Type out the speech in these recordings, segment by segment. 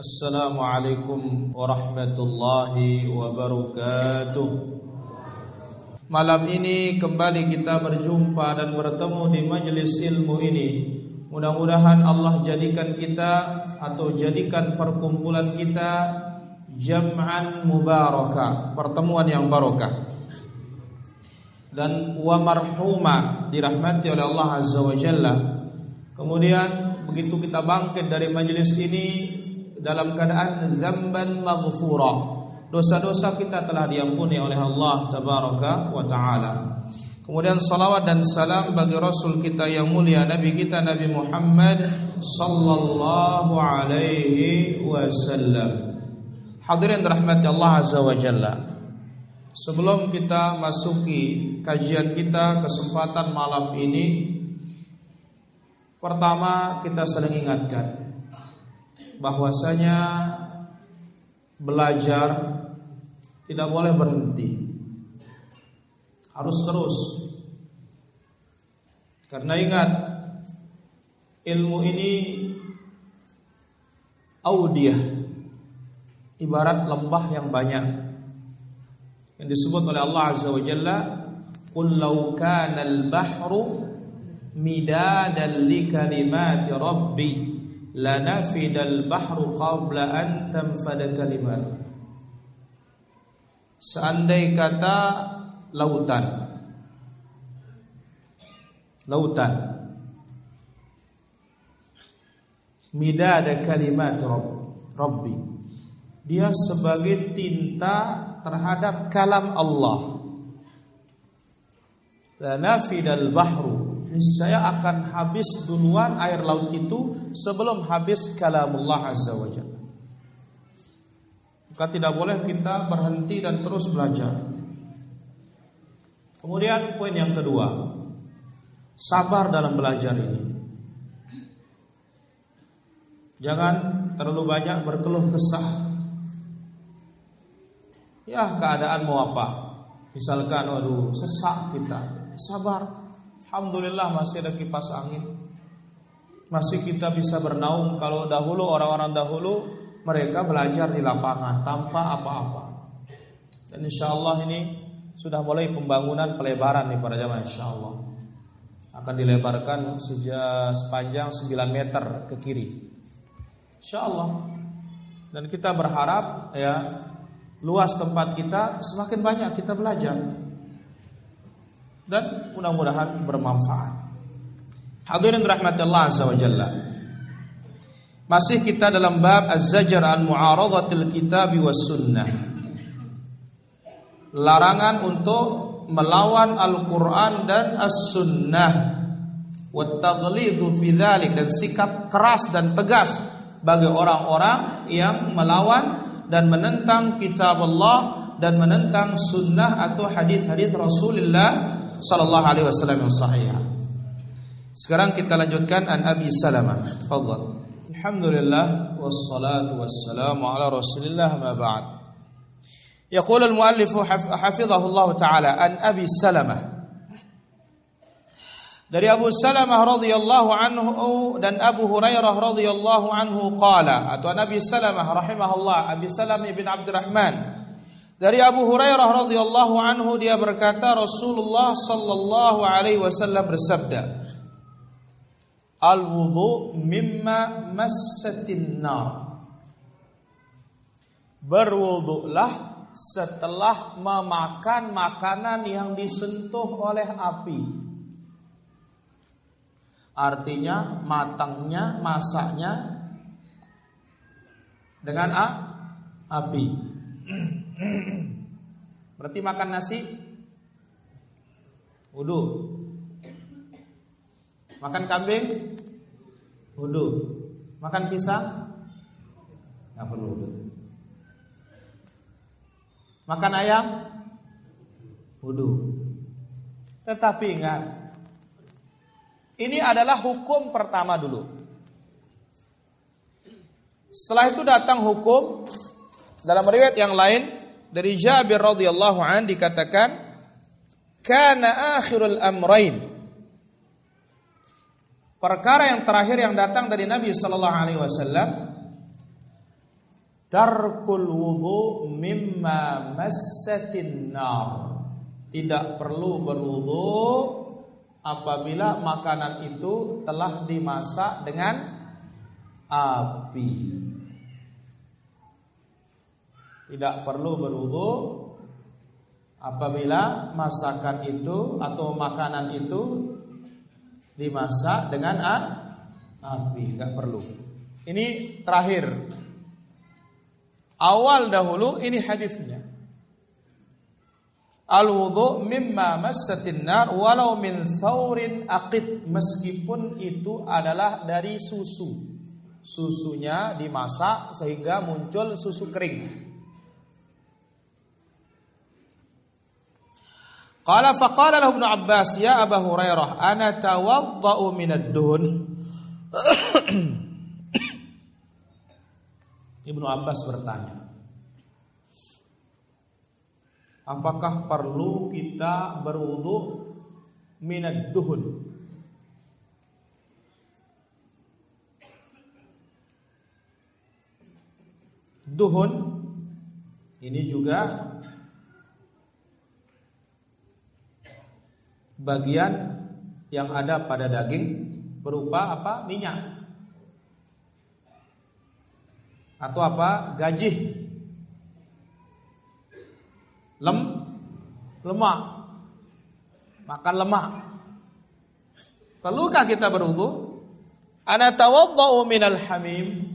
Assalamualaikum warahmatullahi wabarakatuh. Malam ini kembali kita berjumpa dan bertemu di majelis ilmu ini. Mudah-mudahan Allah jadikan kita atau jadikan perkumpulan kita Jam'an mubarakah Pertemuan yang barakah Dan wa marhuma dirahmati oleh Allah Azza wa Jalla. Kemudian begitu kita bangkit dari majelis ini dalam keadaan zamban maghfura. Dosa-dosa kita telah diampuni oleh Allah tabaraka wa taala. Kemudian salawat dan salam bagi Rasul kita yang mulia Nabi kita Nabi Muhammad sallallahu alaihi wasallam. Hadirin rahmati Allah azza wa jalla. Sebelum kita masuki kajian kita kesempatan malam ini Pertama kita sering ingatkan bahwasanya belajar tidak boleh berhenti. Harus terus. Karena ingat ilmu ini audiah ibarat lembah yang banyak yang disebut oleh Allah Azza wa Jalla qul law al-bahru midadan li rabbi lanafidal bahru qabla an tanfada kalimat. Seandai kata lautan. Lautan. Midada kalimat rabbi dia sebagai tinta terhadap kalam Allah. Lanafidal bahru niscaya akan habis duluan air laut itu sebelum habis kalamullah azza wajalla. Maka tidak boleh kita berhenti dan terus belajar. Kemudian poin yang kedua, sabar dalam belajar ini. Jangan terlalu banyak berkeluh kesah. Ya keadaan mau apa? Misalkan waduh sesak kita, sabar Alhamdulillah masih ada kipas angin. Masih kita bisa bernaung kalau dahulu orang-orang dahulu mereka belajar di lapangan tanpa apa-apa. Dan insya Allah ini sudah mulai pembangunan pelebaran nih para jamaah insya Allah akan dilebarkan sejak sepanjang 9 meter ke kiri. Insya Allah. Dan kita berharap ya luas tempat kita semakin banyak kita belajar dan mudah-mudahan bermanfaat. Hadirin rahmatillah azza wa jalla. Masih kita dalam bab az-zajr an mu'aradatil kitab was sunnah. Larangan untuk melawan Al-Qur'an dan As-Sunnah. Wa taghlidhu fi dzalik dan sikap keras dan tegas bagi orang-orang yang melawan dan menentang kitab Allah dan menentang sunnah atau hadis-hadis Rasulullah sallallahu alaihi wasallam yang sahih. Sekarang kita lanjutkan an Abi Salamah. Fadhal. Alhamdulillah wassalatu wassalamu ala Rasulillah ma ba'd. يقول المؤلف حفظه الله تعالى عن أبي سلمة dari Abu Salamah radhiyallahu anhu dan Abu Hurairah radhiyallahu anhu qala atau Nabi Salamah rahimahullah Abi Salamah bin Abdurrahman dari Abu Hurairah radhiyallahu anhu dia berkata Rasulullah sallallahu alaihi wasallam bersabda Al wudu mimma massatin nar Berwuduklah setelah memakan makanan yang disentuh oleh api. Artinya matangnya, masaknya dengan a, api Berarti makan nasi? Wudu. Makan kambing? Wudu. Makan pisang? Gak perlu wudu. Makan ayam? Wudu. Tetapi ingat Ini adalah hukum pertama dulu. Setelah itu datang hukum dalam riwayat yang lain dari Jabir radhiyallahu an dikatakan kana akhirul amrain perkara yang terakhir yang datang dari Nabi sallallahu alaihi wasallam tarkul wudu mimma massatin nar. Tidak perlu berwudu apabila makanan itu telah dimasak dengan api. Tidak perlu berwudu apabila masakan itu atau makanan itu dimasak dengan api, nggak perlu. Ini terakhir. Awal dahulu ini hadisnya. Al wudu mimma massatin nar walau min thawrin aqid meskipun itu adalah dari susu. Susunya dimasak sehingga muncul susu kering. Qala faqala lahu Ibnu Abbas ya Abu Hurairah ana tawaddau min ad-dun. Ibnu Abbas bertanya, Apakah perlu kita berwudu minad duhun? Duhun ini juga bagian yang ada pada daging berupa apa? minyak. Atau apa? gajih. Lem. Lemak. Makan lemak. Perlukah kita berwudu? Ana tawaddau minal hamim.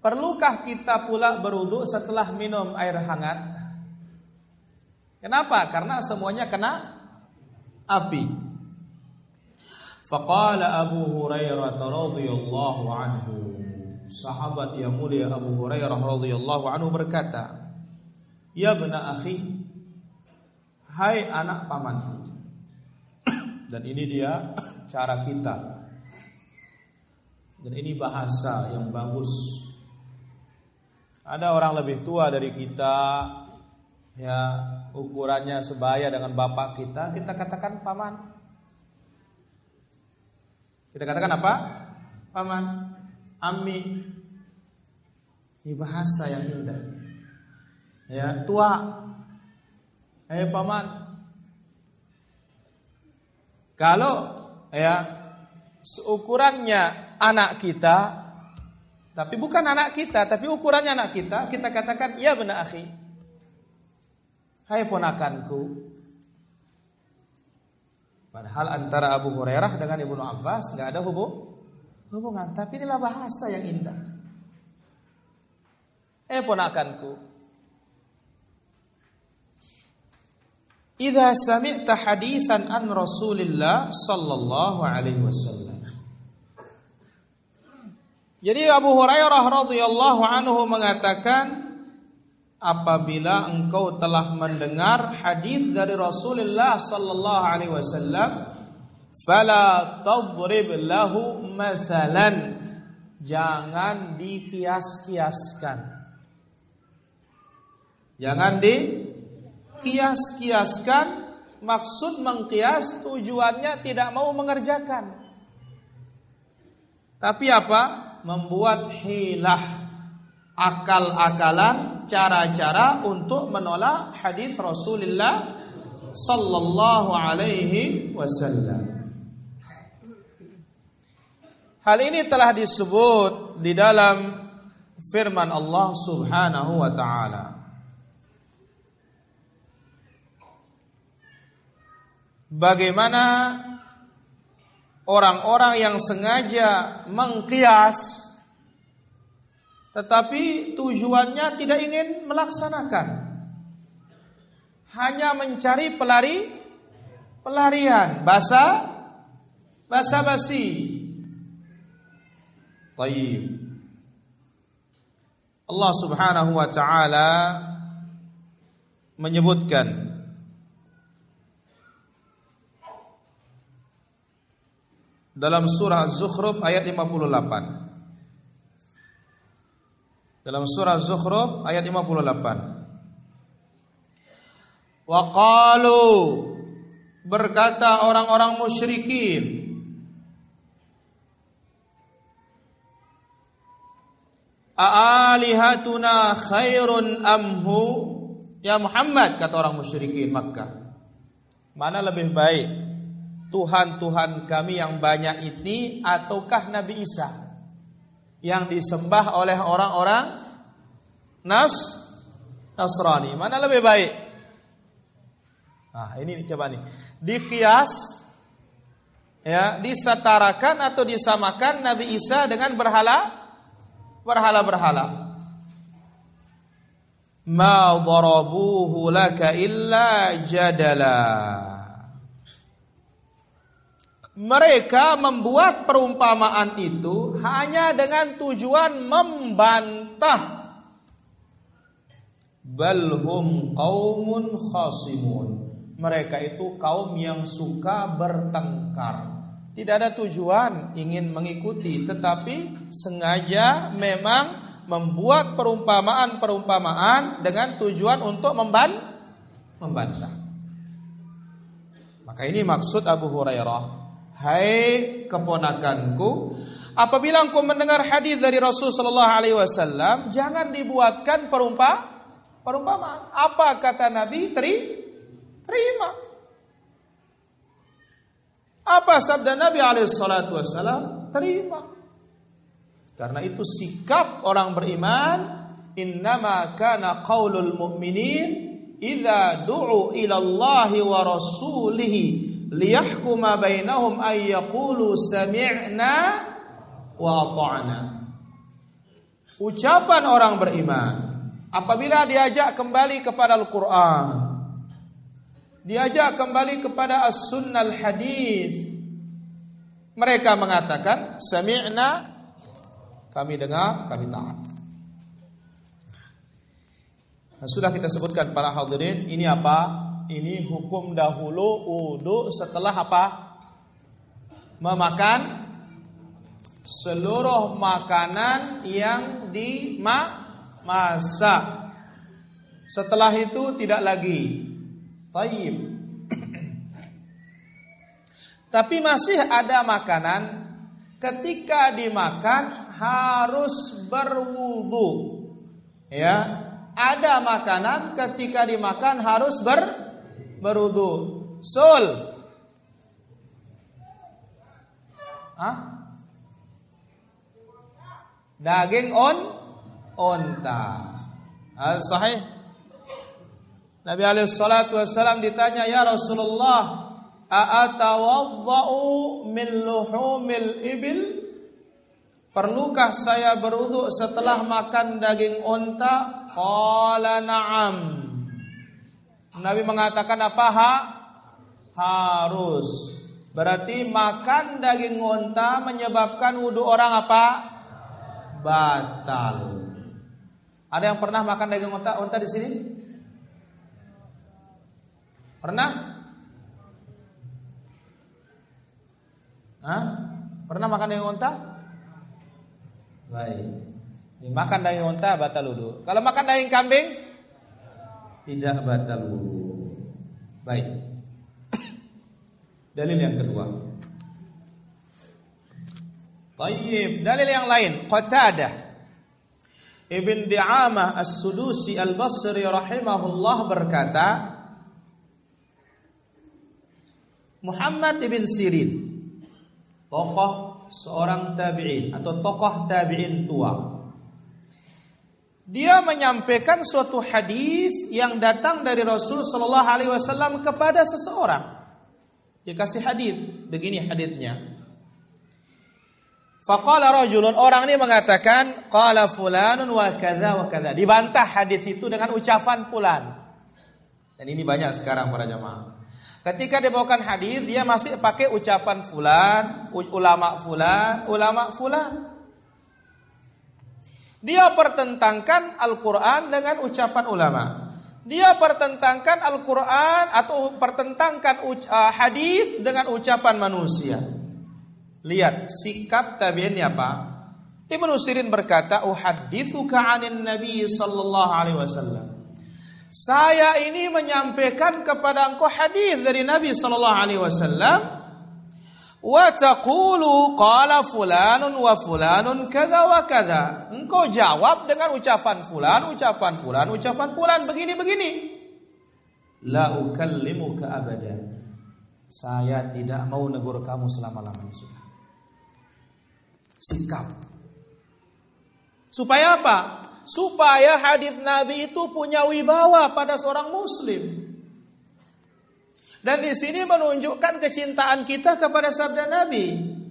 Perlukah kita pula berwudu setelah minum air hangat? Kenapa? Karena semuanya kena api. Faqala abu hurairah radhiyallahu anhu. Sahabat yang mulia abu hurairah radhiyallahu anhu berkata Ya bena akhi Hai anak pamanku. Dan ini dia cara kita. Dan ini bahasa yang bagus. Ada orang lebih tua dari kita Ya ukurannya sebaya dengan bapak kita Kita katakan paman. Kita katakan apa? Paman. Ami. Ini bahasa yang indah. Ya tua. Eh paman. Kalau ya seukurannya anak kita tapi bukan anak kita tapi ukurannya anak kita kita katakan ya benar akhi hai ponakanku Padahal antara Abu Hurairah dengan Ibnu Abbas nggak ada hubung, hubungan, tapi inilah bahasa yang indah. Eh ponakanku, Idza sami'ta haditsan an Rasulillah sallallahu alaihi wasallam. Jadi Abu Hurairah radhiyallahu anhu mengatakan apabila engkau telah mendengar hadis dari Rasulullah sallallahu alaihi wasallam fala tadrib lahu mathalan. Jangan dikias-kiaskan. Jangan di kias-kiaskan maksud mengkias tujuannya tidak mau mengerjakan. Tapi apa? Membuat hilah akal-akalan cara-cara untuk menolak hadis Rasulullah sallallahu alaihi wasallam. Hal ini telah disebut di dalam firman Allah Subhanahu wa taala. Bagaimana orang-orang yang sengaja mengkias tetapi tujuannya tidak ingin melaksanakan. Hanya mencari pelari pelarian. Basa basa basi. Tayyib Allah Subhanahu wa taala menyebutkan dalam surah Az-Zukhruf ayat 58. Dalam surah Az-Zukhruf ayat 58. Wa qalu berkata orang-orang musyrikin. Aalihatuna khairun amhu Ya Muhammad kata orang musyrikin Makkah. Mana lebih baik? Tuhan-Tuhan kami yang banyak ini Ataukah Nabi Isa Yang disembah oleh orang-orang Nas Nasrani. Mana lebih baik? Nah ini coba nih. Dikias ya Disetarakan atau disamakan Nabi Isa dengan berhala Berhala-berhala. Ma darabuhu laka illa jadala mereka membuat perumpamaan itu hanya dengan tujuan membantah balhum qaumun khasimun mereka itu kaum yang suka bertengkar tidak ada tujuan ingin mengikuti tetapi sengaja memang membuat perumpamaan-perumpamaan dengan tujuan untuk memban membantah. Maka ini maksud Abu Hurairah. Hai keponakanku, apabila engkau mendengar hadis dari Rasul Shallallahu Alaihi Wasallam, jangan dibuatkan perumpa perumpamaan. Apa kata Nabi? Teri, terima. Apa sabda Nabi Alaihi Wasallam? Terima. Karena itu sikap orang beriman innama kana qaulul mu'minin idza du'u ila Allah wa rasulih liyahkuma bainahum ay yaqulu sami'na wa ata'na. Ucapan orang beriman apabila diajak kembali kepada Al-Qur'an diajak kembali kepada as-sunnah al-hadis mereka mengatakan sami'na kami dengar, kami taat. Nah, sudah kita sebutkan para hadirin, ini apa? Ini hukum dahulu wudhu setelah apa? Memakan seluruh makanan yang dimasak. Setelah itu tidak lagi. Taib. Tapi masih ada makanan ketika dimakan harus berwudu. Ya, ada makanan ketika dimakan harus ber berwudu. Sul. Hah? Daging on onta. Al sahih. Nabi alaihi salatu wasallam ditanya, "Ya Rasulullah, A'atawadda'u min luhumil ibil Perlukah saya beruduk setelah makan daging unta? Qala na'am Nabi mengatakan apa? Ha? Harus Berarti makan daging unta menyebabkan wudhu orang apa? Batal Ada yang pernah makan daging unta, unta di sini? Pernah? Hah? Pernah makan daging unta? Baik. Makan daging unta batal wudu. Kalau makan daging kambing tidak batal wudu. Baik. Dalil yang kedua. Tayyib, dalil yang lain, Qatadah Ibn Di'amah As-Sudusi Al-Basri rahimahullah berkata Muhammad ibn Sirin tokoh seorang tabi'in atau tokoh tabi'in tua. Dia menyampaikan suatu hadis yang datang dari Rasul Shallallahu Alaihi Wasallam kepada seseorang. Dia kasih hadis, begini hadisnya. Faqala rajulun orang ini mengatakan qala fulanun wa kadza wa. Dibantah hadis itu dengan ucapan fulan. Dan ini banyak sekarang para jamaah. Ketika dibawakan hadis dia masih pakai ucapan fulan, ulama fulan, ulama fulan. Dia pertentangkan Al-Qur'an dengan ucapan ulama. Dia pertentangkan Al-Qur'an atau pertentangkan uh, hadis dengan ucapan manusia. Lihat sikap tabi'in apa? Ibnu Sirin berkata, "Uhadditsuka 'anin Nabi sallallahu alaihi wasallam." Saya ini menyampaikan kepada engkau hadis dari Nabi sallallahu alaihi wasallam Wa taqulu qala fulanun wa fulanun kadza wa kadza. Engkau jawab dengan ucapan fulan, ucapan fulan, ucapan fulan begini-begini. La ukallimuka abada. Saya tidak mau negur kamu selama-lamanya sudah. Sikap. Supaya apa? Supaya hadis Nabi itu punya wibawa pada seorang muslim. Dan di sini menunjukkan kecintaan kita kepada sabda Nabi.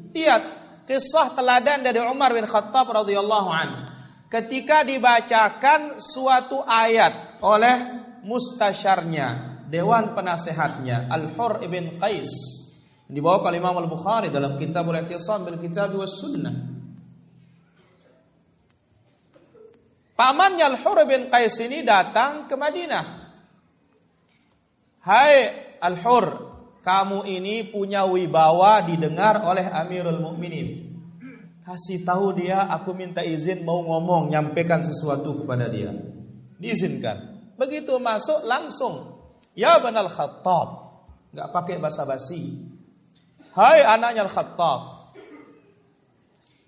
Lihat kisah teladan dari Umar bin Khattab radhiyallahu an. Ketika dibacakan suatu ayat oleh mustasyarnya, dewan penasehatnya Al-Hur ibn Qais. Dibawa oleh Imam Al-Bukhari dalam kitab Al-I'tisam bil Kitab was Sunnah. Pamannya Al-Hur bin Qais ini datang ke Madinah. Hai Al-Hur, kamu ini punya wibawa didengar oleh Amirul Mukminin. Kasih tahu dia, aku minta izin mau ngomong, nyampaikan sesuatu kepada dia. Diizinkan. Begitu masuk langsung, ya Banal Khattab. Gak pakai basa-basi. Hai anaknya Al-Khattab.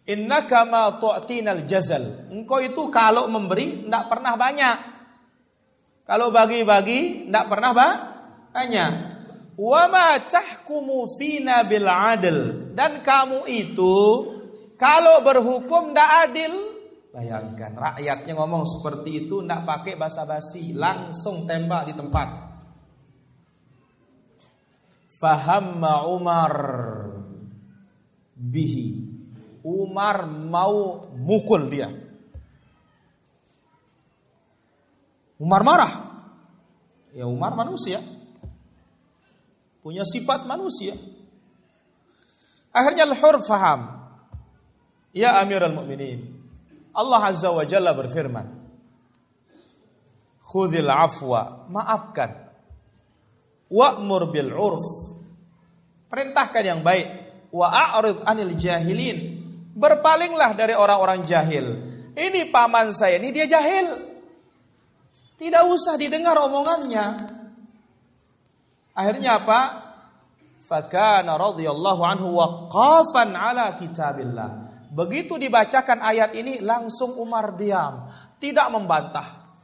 Innaka ma tu'tinal jazal. Engkau itu kalau memberi tidak pernah banyak. Kalau bagi-bagi tidak pernah banyak hanya wa ma tahkumu fina bil adl dan kamu itu kalau berhukum tidak adil bayangkan rakyatnya ngomong seperti itu tidak pakai basa-basi langsung tembak di tempat. Fahamma Umar bihi. Umar mau mukul dia. Umar marah. Ya Umar manusia punya sifat manusia. Akhirnya Al-Hur faham. Ya Amirul Mukminin. Allah Azza wa Jalla berfirman. Khudil afwa, maafkan. Wa'mur bil urf. Perintahkan yang baik. Wa a'rid anil jahilin. Berpalinglah dari orang-orang jahil. Ini paman saya, ini dia jahil. Tidak usah didengar omongannya. Akhirnya apa? Fakana radhiyallahu anhu waqafan ala kitabillah. Begitu dibacakan ayat ini langsung Umar diam, tidak membantah.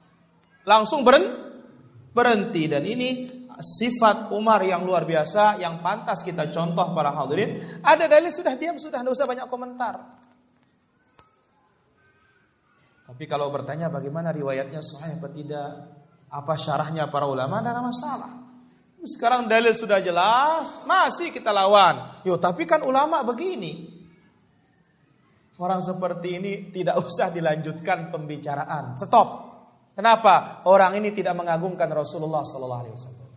Langsung berhenti dan ini sifat Umar yang luar biasa yang pantas kita contoh para hadirin. Ada dalil sudah diam sudah tidak usah banyak komentar. Tapi kalau bertanya bagaimana riwayatnya sahih atau tidak, apa syarahnya para ulama, tidak ada masalah. Sekarang dalil sudah jelas, masih kita lawan. Yo, tapi kan ulama begini. Orang seperti ini tidak usah dilanjutkan pembicaraan. Stop. Kenapa? Orang ini tidak mengagungkan Rasulullah Sallallahu Alaihi Wasallam.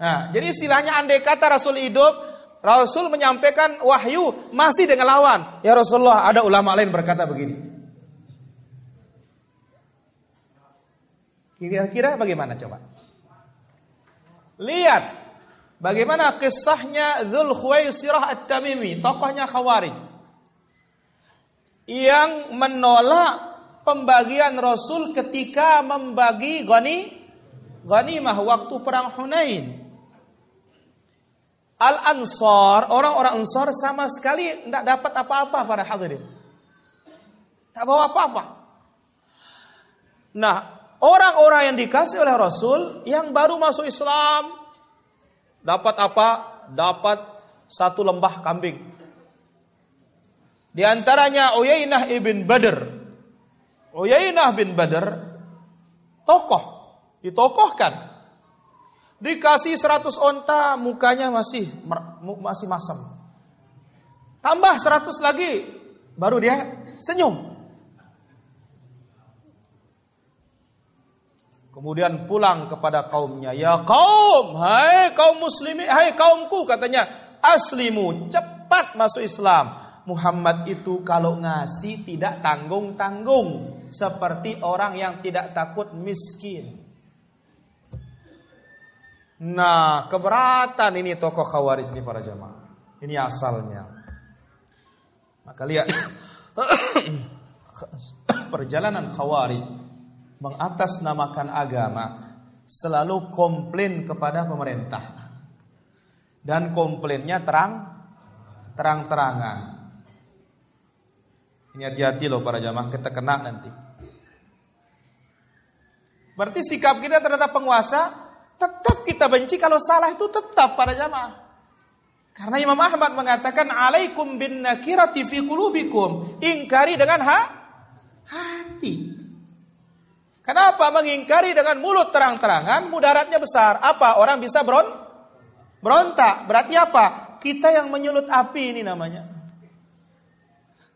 Nah, jadi istilahnya andai kata Rasul hidup, Rasul menyampaikan wahyu masih dengan lawan. Ya Rasulullah, ada ulama lain berkata begini. Kira-kira bagaimana coba? Lihat bagaimana kisahnya Dzul Khuwaisirah At-Tamimi, tokohnya Khawarij. Yang menolak pembagian Rasul ketika membagi gani ghanimah waktu perang Hunain. Al-Ansar, orang-orang Ansar sama sekali tidak dapat apa-apa para hadirin. Tak bawa apa-apa. Nah, Orang-orang yang dikasih oleh Rasul yang baru masuk Islam dapat apa? Dapat satu lembah kambing. Di antaranya Uyainah ibn Badr. Uyainah bin Badr tokoh, ditokohkan. Dikasih seratus onta, mukanya masih masih masam. Tambah seratus lagi, baru dia senyum. Kemudian pulang kepada kaumnya. Ya kaum, hai kaum muslimin, hai kaumku katanya. Aslimu, cepat masuk Islam. Muhammad itu kalau ngasih tidak tanggung-tanggung. Seperti orang yang tidak takut miskin. Nah, keberatan ini tokoh khawarij ini para jamaah. Ini asalnya. Maka lihat perjalanan khawarij mengatasnamakan agama selalu komplain kepada pemerintah. dan komplainnya terang terang-terangan. Ini hati-hati loh para jamaah kita kena nanti. Berarti sikap kita terhadap penguasa tetap kita benci kalau salah itu tetap para jamaah. Karena Imam Ahmad mengatakan alaikum bin nakirati fi qulubikum. Ingkari dengan ha? hati. Kenapa mengingkari dengan mulut terang-terangan mudaratnya besar? Apa? Orang bisa beron berontak. Berarti apa? Kita yang menyulut api ini namanya.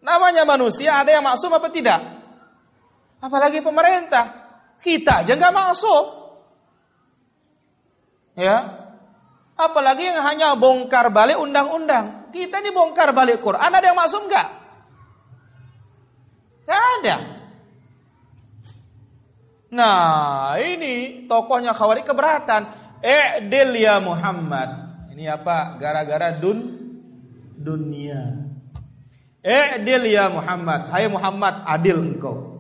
Namanya manusia ada yang maksum apa tidak? Apalagi pemerintah. Kita aja nggak masuk. Ya. Apalagi yang hanya bongkar balik undang-undang. Kita ini bongkar balik Quran ada yang maksum nggak? Gak ada. Nah, ini tokohnya Khawarij keberatan. I'dil ya Muhammad. Ini apa? Gara-gara dun dunia. I'dil ya Muhammad. Hai Muhammad, adil engkau.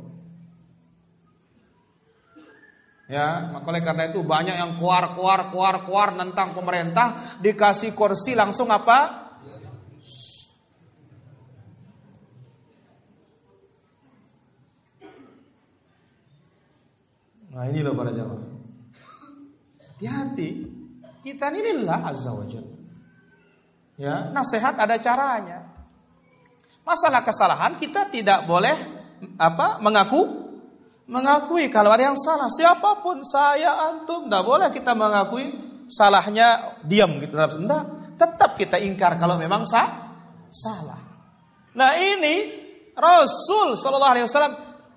Ya, maka oleh karena itu banyak yang keluar keluar keluar keluar tentang pemerintah dikasih kursi langsung apa? Nah ini loh para jamaah. Hati-hati. Kita ini lillah azza wa Ya, nasihat ada caranya. Masalah kesalahan kita tidak boleh apa mengaku mengakui kalau ada yang salah siapa pun saya antum tidak boleh kita mengakui salahnya diam gitu enggak tetap kita ingkar kalau memang sah salah nah ini Rasul Shallallahu Alaihi Wasallam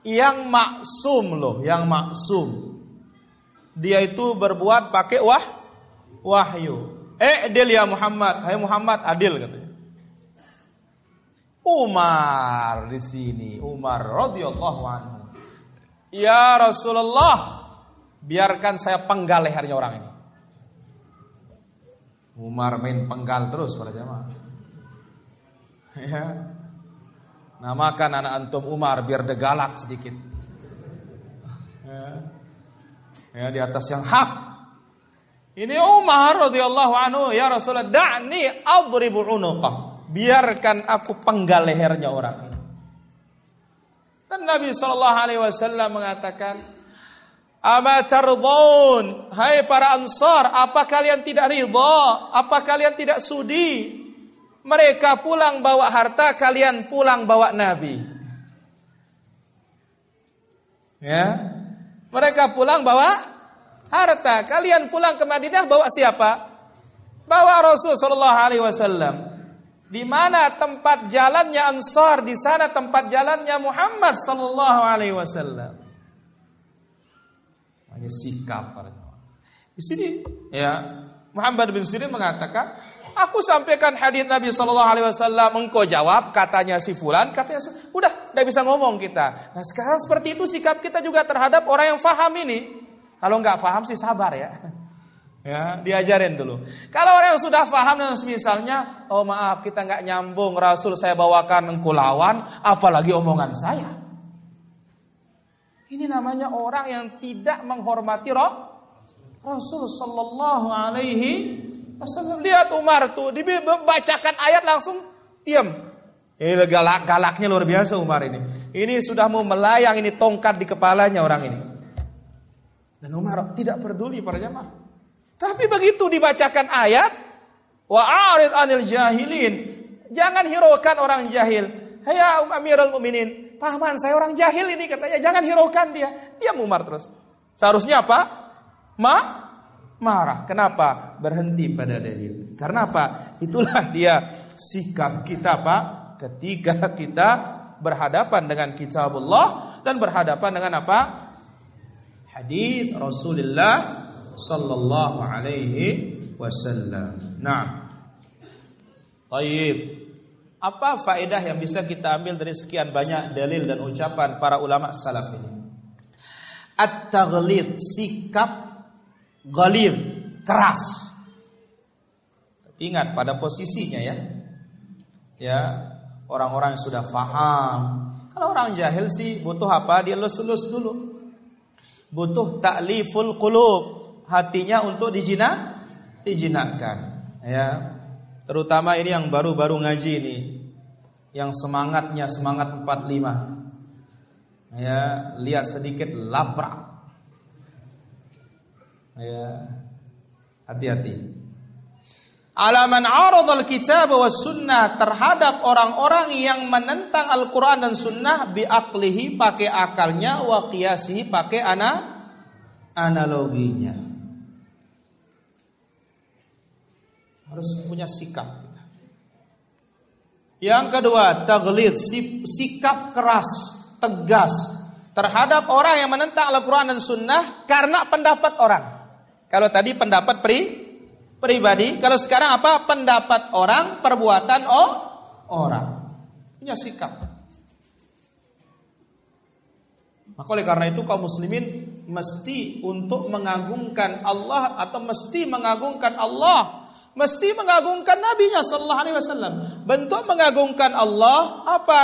yang maksum loh, yang maksum. Dia itu berbuat pakai wah wahyu. Eh adil ya Muhammad, hai Muhammad adil katanya. Umar di sini, Umar radhiyallahu anhu. Ya Rasulullah, biarkan saya penggal lehernya orang ini. Umar main penggal terus pada jamaah. Ya, Namakan anak antum Umar biar degalak sedikit. Ya. ya di atas yang hak. Ini Umar radhiyallahu anhu ya Rasulullah da'ni adribu unuqah. Biarkan aku penggal lehernya orang ini. Dan Nabi sallallahu alaihi wasallam mengatakan, "Ama tardun, hai para Ansar, apa kalian tidak ridha? Apa kalian tidak sudi mereka pulang bawa harta, kalian pulang bawa Nabi. Ya. Mereka pulang bawa harta, kalian pulang ke Madinah bawa siapa? Bawa Rasul sallallahu alaihi wasallam. Di mana tempat jalannya Ansar, di sana tempat jalannya Muhammad sallallahu alaihi wasallam. Hanya sikap Di sini ya Muhammad bin Sirin mengatakan Aku sampaikan hadis Nabi Shallallahu Alaihi Wasallam, engkau jawab, katanya si Fulan, katanya si, udah, bisa ngomong kita. Nah sekarang seperti itu sikap kita juga terhadap orang yang faham ini. Kalau nggak paham sih sabar ya. Ya, diajarin dulu. Kalau orang yang sudah paham dan misalnya, oh maaf kita nggak nyambung, Rasul saya bawakan engkau lawan, apalagi omongan saya. Ini namanya orang yang tidak menghormati roh Rasul Sallallahu Alaihi Wasallam. Lihat Umar tuh, dibacakan ayat langsung diam. Ini galak galaknya luar biasa Umar ini. Ini sudah mau melayang ini tongkat di kepalanya orang ini. Dan Umar tidak peduli para jamaah. Tapi begitu dibacakan ayat, wa arid anil jahilin. Jangan hiraukan orang jahil. Hai Amirul Mukminin, paman saya orang jahil ini katanya, jangan hiraukan dia. Dia Umar terus. Seharusnya apa? Ma marah. Kenapa? Berhenti pada dalil. Karena apa? Itulah dia sikap kita Pak ketika kita berhadapan dengan kitabullah dan berhadapan dengan apa? Hadis Rasulullah sallallahu alaihi wasallam. Nah. Taib. Apa faedah yang bisa kita ambil dari sekian banyak dalil dan ucapan para ulama salaf ini? At-taghlid, sikap galir, keras. Ingat pada posisinya ya. Ya, orang-orang yang sudah faham. Kalau orang jahil sih butuh apa? Dia lus-lus dulu. Butuh takliful qulub, hatinya untuk dijina dijinakkan. Ya. Terutama ini yang baru-baru ngaji ini. Yang semangatnya semangat 45. Ya, lihat sedikit laprak. Ya. Hati-hati. Alaman aradul kitab wa sunnah terhadap orang-orang yang menentang Al-Quran dan sunnah biaklihi pakai akalnya wa qiyasihi pakai ana analoginya. Harus punya sikap Yang kedua, taglid, sikap keras, tegas terhadap orang yang menentang Al-Quran dan sunnah karena pendapat orang. Kalau tadi pendapat pri pribadi, kalau sekarang apa? Pendapat orang, perbuatan oh, orang. Punya sikap. Maka oleh karena itu kaum muslimin mesti untuk mengagungkan Allah atau mesti mengagungkan Allah, mesti mengagungkan Nabi-Nya sallallahu alaihi wasallam. Bentuk mengagungkan Allah apa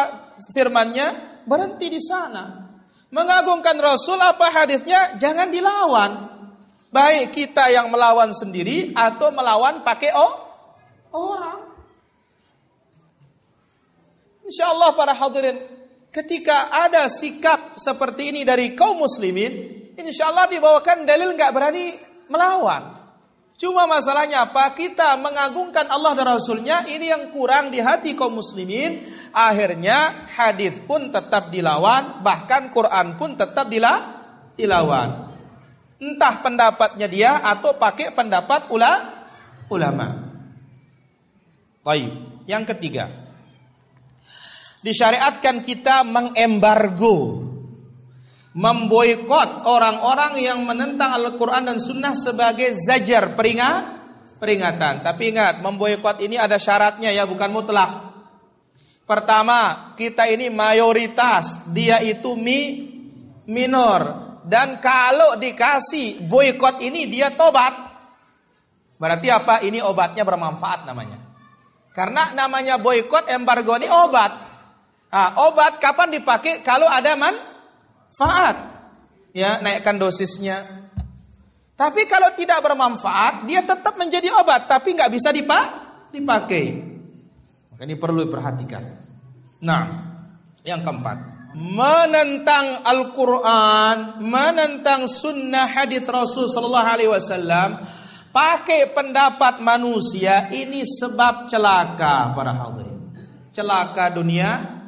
firman-Nya? Berhenti di sana. Mengagungkan Rasul apa hadisnya? Jangan dilawan. Baik kita yang melawan sendiri atau melawan pakai oh, orang. Insya Allah para hadirin, ketika ada sikap seperti ini dari kaum muslimin, insya Allah dibawakan dalil nggak berani melawan. Cuma masalahnya apa? Kita mengagungkan Allah dan Rasulnya ini yang kurang di hati kaum muslimin. Akhirnya hadis pun tetap dilawan, bahkan Quran pun tetap dilawan. Entah pendapatnya dia atau pakai pendapat ula, ulama. Baik. Yang ketiga. Disyariatkan kita mengembargo memboikot orang-orang yang menentang Al-Quran dan Sunnah sebagai zajar peringat, peringatan. Tapi ingat, memboikot ini ada syaratnya ya, bukan mutlak. Pertama, kita ini mayoritas, dia itu mi minor dan kalau dikasih boykot ini dia tobat. Berarti apa? Ini obatnya bermanfaat namanya. Karena namanya boykot embargo ini obat. Nah, obat kapan dipakai? Kalau ada manfaat. Ya, naikkan dosisnya. Tapi kalau tidak bermanfaat, dia tetap menjadi obat, tapi nggak bisa dipakai. Ini perlu diperhatikan. Nah, yang keempat menentang Al-Quran, menentang sunnah hadis Rasul Sallallahu Alaihi Wasallam, pakai pendapat manusia ini sebab celaka para hadirin. Celaka dunia,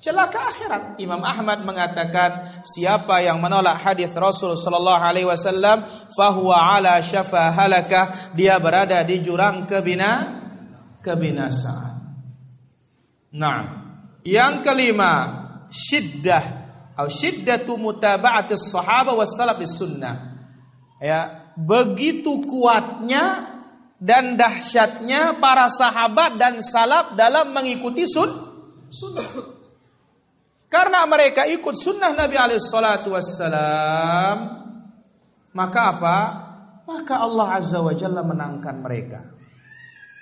celaka akhirat. Imam Ahmad mengatakan siapa yang menolak hadis Rasul Sallallahu Alaihi Wasallam, fahuwa ala syafa halakah, dia berada di jurang kebina kebinasaan. Nah, yang kelima, syiddah atau syiddatu mutaba'atis sahaba was salaf sunnah. Ya, begitu kuatnya dan dahsyatnya para sahabat dan salaf dalam mengikuti sun sunnah. Karena mereka ikut sunnah Nabi alaihi salatu wassalam, maka apa? Maka Allah azza wa jalla menangkan mereka.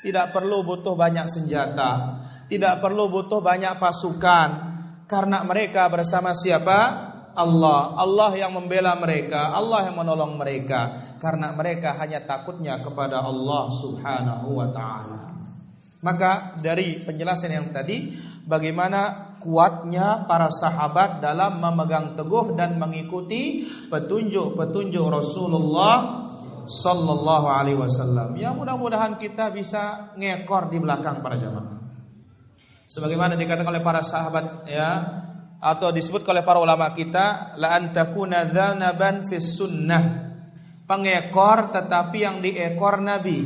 Tidak perlu butuh banyak senjata, tidak perlu butuh banyak pasukan, karena mereka bersama siapa? Allah. Allah yang membela mereka, Allah yang menolong mereka karena mereka hanya takutnya kepada Allah Subhanahu wa taala. Maka dari penjelasan yang tadi bagaimana kuatnya para sahabat dalam memegang teguh dan mengikuti petunjuk-petunjuk Rasulullah sallallahu alaihi wasallam. Ya mudah-mudahan kita bisa ngekor di belakang para jamaah sebagaimana dikatakan oleh para sahabat ya atau disebut oleh para ulama kita la antakuna dzanaban fis sunnah. Pengekor tetapi yang diekor nabi.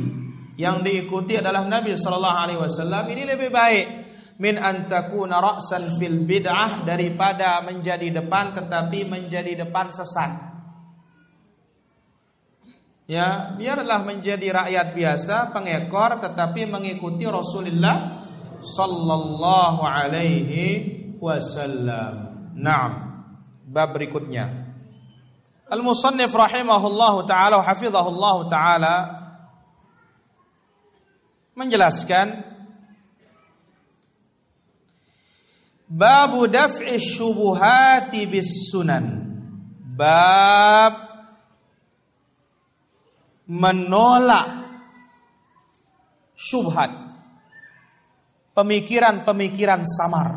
Yang diikuti adalah nabi sallallahu alaihi wasallam. Ini lebih baik. Min antakuna ra'san fil bid'ah daripada menjadi depan tetapi menjadi depan sesat. Ya, biarlah menjadi rakyat biasa, pengekor tetapi mengikuti Rasulullah sallallahu alaihi wasallam. Naam. Bab berikutnya. Al-Musannif rahimahullahu taala hafizahullahu taala menjelaskan Babu daf'i syubuhati bis sunan. Bab menolak syubhat. Pemikiran-pemikiran samar.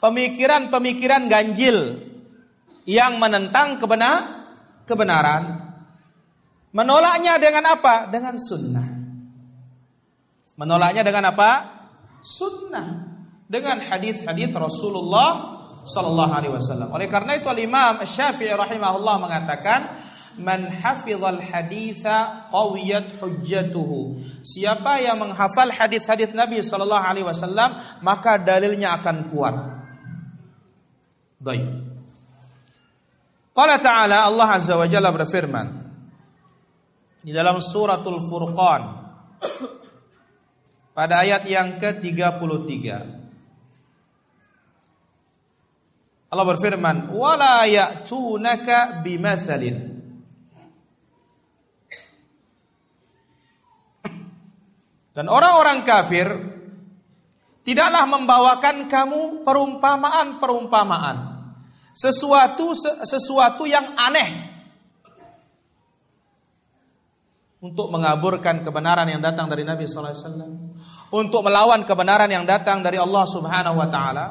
Pemikiran-pemikiran ganjil yang menentang kebenar kebenaran. Menolaknya dengan apa? Dengan sunnah. Menolaknya dengan apa? Sunnah. Dengan hadis-hadis Rasulullah sallallahu alaihi wasallam. Oleh karena itu Imam Syafi'i rahimahullah mengatakan man hafizal haditha qawiyat hujjatuhu. Siapa yang menghafal hadis-hadis Nabi sallallahu alaihi wasallam, maka dalilnya akan kuat. Baik. Qala ta'ala Allah Azza wa Jalla berfirman di dalam suratul Furqan pada ayat yang ke-33. Allah berfirman, "Wala ya'tunaka bimathalin." Dan orang-orang kafir tidaklah membawakan kamu perumpamaan-perumpamaan. Sesuatu sesuatu yang aneh. Untuk mengaburkan kebenaran yang datang dari Nabi sallallahu alaihi wasallam, untuk melawan kebenaran yang datang dari Allah Subhanahu wa taala.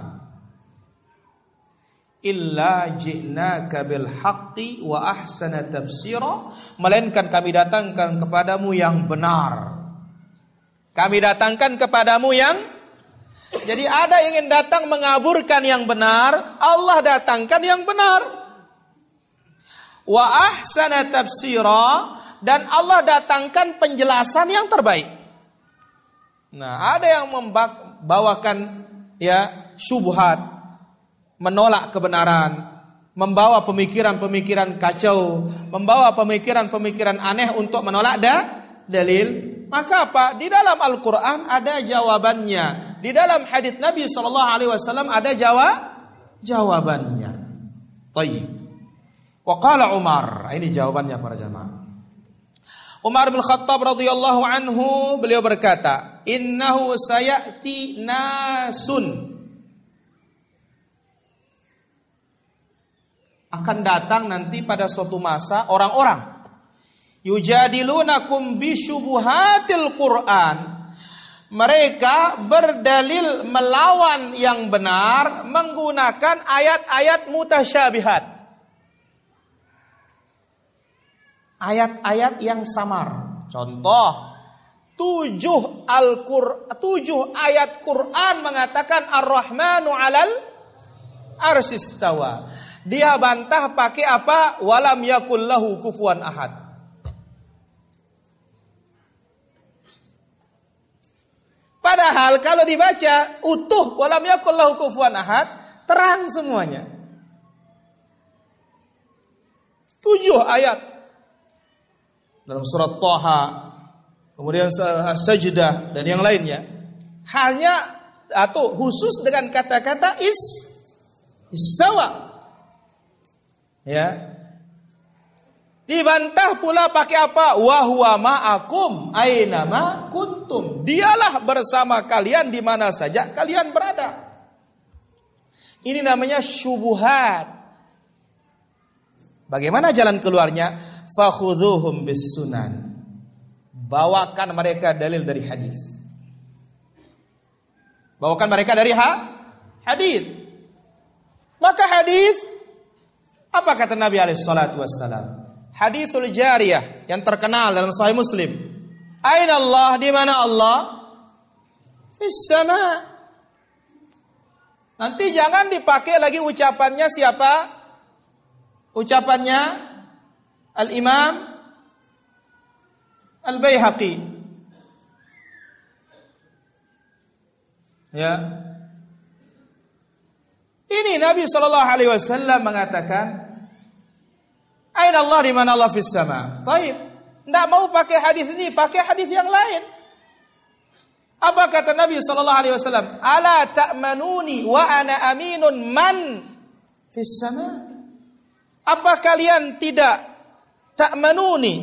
Illa ji'naka bil haqqi wa ahsana tafsira, melainkan kami datangkan kepadamu yang benar kami datangkan kepadamu yang jadi ada ingin datang mengaburkan yang benar, Allah datangkan yang benar. Wa ahsana tafsira dan Allah datangkan penjelasan yang terbaik. Nah, ada yang membawakan ya syubhat, menolak kebenaran, membawa pemikiran-pemikiran kacau, membawa pemikiran-pemikiran aneh untuk menolak da, dalil maka apa? Di dalam Al-Quran ada jawabannya. Di dalam hadits Nabi Shallallahu Alaihi Wasallam ada jawab jawabannya. Tayyib. Waqala Umar. Ini jawabannya para jamaah. Umar bin Khattab radhiyallahu anhu beliau berkata, "Innahu sayati nasun." Akan datang nanti pada suatu masa orang-orang yujadilunakum bisyubuhatil Quran. Mereka berdalil melawan yang benar menggunakan ayat-ayat mutasyabihat. Ayat-ayat yang samar. Contoh, tujuh al tujuh ayat Quran mengatakan Ar-Rahmanu 'alal arsistawa. Dia bantah pakai apa? Walam yakullahu kufuan ahad. Padahal kalau dibaca utuh walam yakul lahu kufuwan ahad, terang semuanya. Tujuh ayat dalam surat Toha, kemudian Sajdah dan yang lainnya. Hanya atau khusus dengan kata-kata is istawa. Ya, Dibantah pula pakai apa? Wahwa ma'akum aina ma kuntum. Dialah bersama kalian di mana saja kalian berada. Ini namanya syubuhat. Bagaimana jalan keluarnya? Fakhudhuhum bis sunan. Bawakan mereka dalil dari hadis. Bawakan mereka dari ha? hadis. Maka hadis apa kata Nabi alaihi salatu wassalam? Hadithul jariyah yang terkenal dalam Sahih Muslim. Aina Allah? Di mana Allah? Nanti jangan dipakai lagi ucapannya siapa? Ucapannya Al-Imam Al-Baihaqi. Ya. Ini Nabi Shallallahu alaihi wasallam mengatakan Aina Allah di mana Allah fis sama. Taib. Tidak mau pakai hadis ini, pakai hadis yang lain. Apa kata Nabi sallallahu alaihi wasallam? Ala ta'manuni wa ana aminun man fis sama. Apa kalian tidak ta'manuni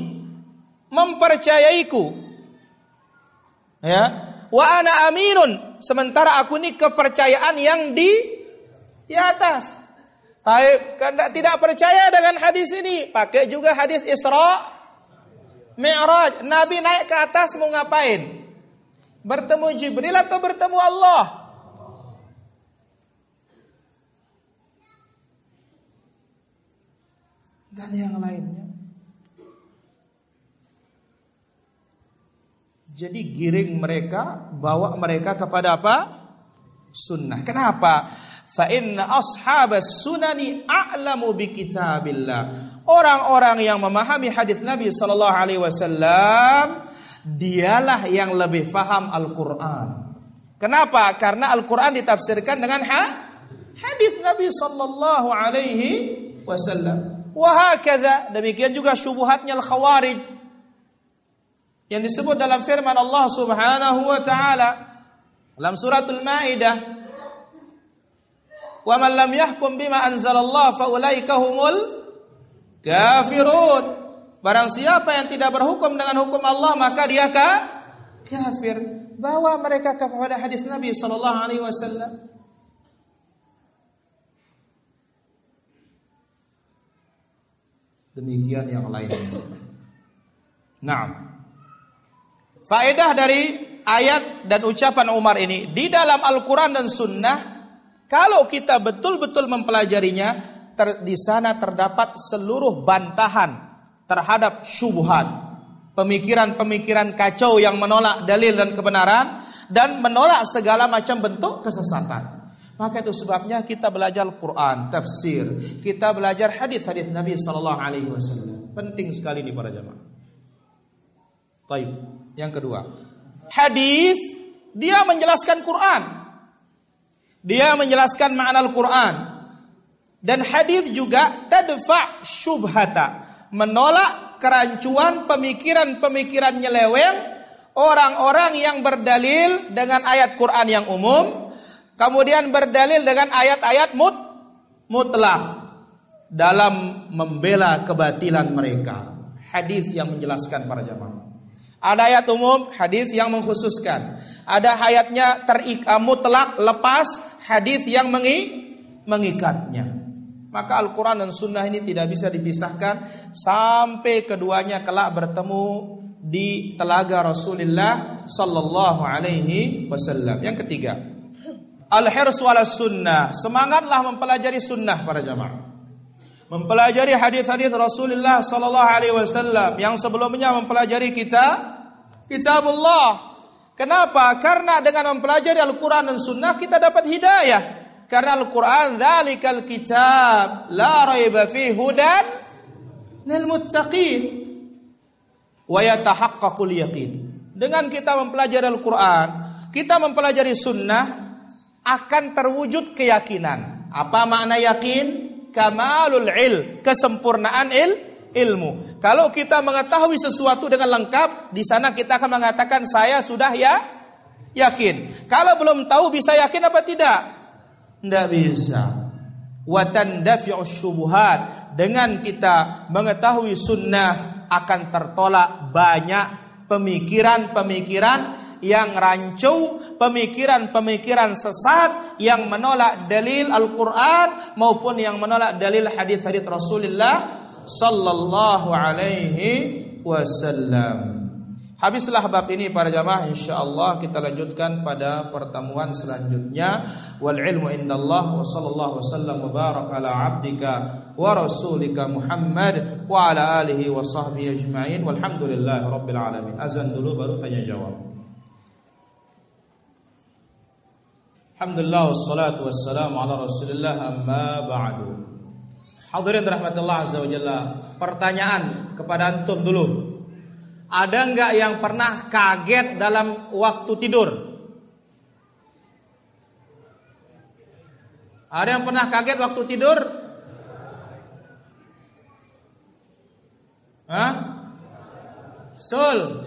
mempercayaiku? Ya. Wa ana aminun sementara aku ini kepercayaan yang di di atas. Taib, karena tidak percaya dengan hadis ini, pakai juga hadis Isra Mi'raj, Nabi naik ke atas mau ngapain? Bertemu Jibril atau bertemu Allah? Dan yang lainnya. Jadi giring mereka, bawa mereka kepada apa? Sunnah. Kenapa? Fa inna ashabas sunani a'lamu bi kitabillah. Orang-orang yang memahami hadis Nabi sallallahu alaihi wasallam dialah yang lebih faham Al-Qur'an. Kenapa? Karena Al-Qur'an ditafsirkan dengan ha? hadis Nabi sallallahu alaihi wasallam. Wahakadha demikian juga syubhatnya al-khawarij yang disebut dalam firman Allah Subhanahu wa taala dalam suratul Maidah Wa man lam yahkum bima anzalallah faulaika humul kafirun. Barang siapa yang tidak berhukum dengan hukum Allah maka dia ka kafir. Bawa mereka kepada hadis Nabi sallallahu alaihi wasallam. Demikian yang lainnya. Nah, faedah dari ayat dan ucapan Umar ini di dalam Al-Quran dan Sunnah kalau kita betul-betul mempelajarinya, ter, di sana terdapat seluruh bantahan terhadap syubhat, pemikiran-pemikiran kacau yang menolak dalil dan kebenaran dan menolak segala macam bentuk kesesatan. Maka itu sebabnya kita belajar Quran, tafsir, kita belajar hadis-hadis Nabi Sallallahu Alaihi Wasallam. Penting sekali ini para jamaah. Taib. Yang kedua, hadis dia menjelaskan Quran. Dia menjelaskan makna Al-Quran. Dan hadis juga tadfa syubhata. Menolak kerancuan pemikiran-pemikiran nyeleweng orang-orang yang berdalil dengan ayat Quran yang umum. Kemudian berdalil dengan ayat-ayat mut, mutlak. Dalam membela kebatilan mereka. Hadis yang menjelaskan para jamaah. Ada ayat umum, hadis yang mengkhususkan. Ada ayatnya terik mutlak lepas, hadis yang mengi, mengikatnya. Maka Al-Quran dan Sunnah ini tidak bisa dipisahkan sampai keduanya kelak bertemu di telaga Rasulullah Sallallahu Alaihi Wasallam. Yang ketiga, al-hirs sunnah. Semangatlah mempelajari sunnah para jamaah. Mempelajari hadis-hadis Rasulullah Sallallahu Alaihi Wasallam yang sebelumnya mempelajari kita kitabullah Kenapa? Karena dengan mempelajari Al-Quran dan Sunnah kita dapat hidayah. Karena Al-Quran dzalikal kitab la raiba fi hudan lil muttaqin wa yatahaqqaqul yaqin. Dengan kita mempelajari Al-Quran, kita mempelajari Sunnah akan terwujud keyakinan. Apa makna yakin? Kamalul il, kesempurnaan il, ilmu. Kalau kita mengetahui sesuatu dengan lengkap, di sana kita akan mengatakan saya sudah ya yakin. Kalau belum tahu bisa yakin apa tidak? Tidak bisa. Watan syubuhat dengan kita mengetahui sunnah akan tertolak banyak pemikiran-pemikiran yang rancu, pemikiran-pemikiran sesat yang menolak dalil Al-Quran maupun yang menolak dalil hadis-hadis Rasulullah sallallahu alaihi wasallam. Habislah bab ini para jamaah insyaallah kita lanjutkan pada pertemuan selanjutnya wal ilmu indallah wa sallallahu wasallam wa baraka ala abdika wa rasulika Muhammad wa ala alihi wa sahbihi ajma'in walhamdulillahi rabbil alamin azan dulu baru tanya jawab Alhamdulillah wassalatu wassalamu ala rasulillah amma ba'du Hadirin rahmatullah azza wa jalla. Pertanyaan kepada antum dulu. Ada enggak yang pernah kaget dalam waktu tidur? Ada yang pernah kaget waktu tidur? Hah? Sul.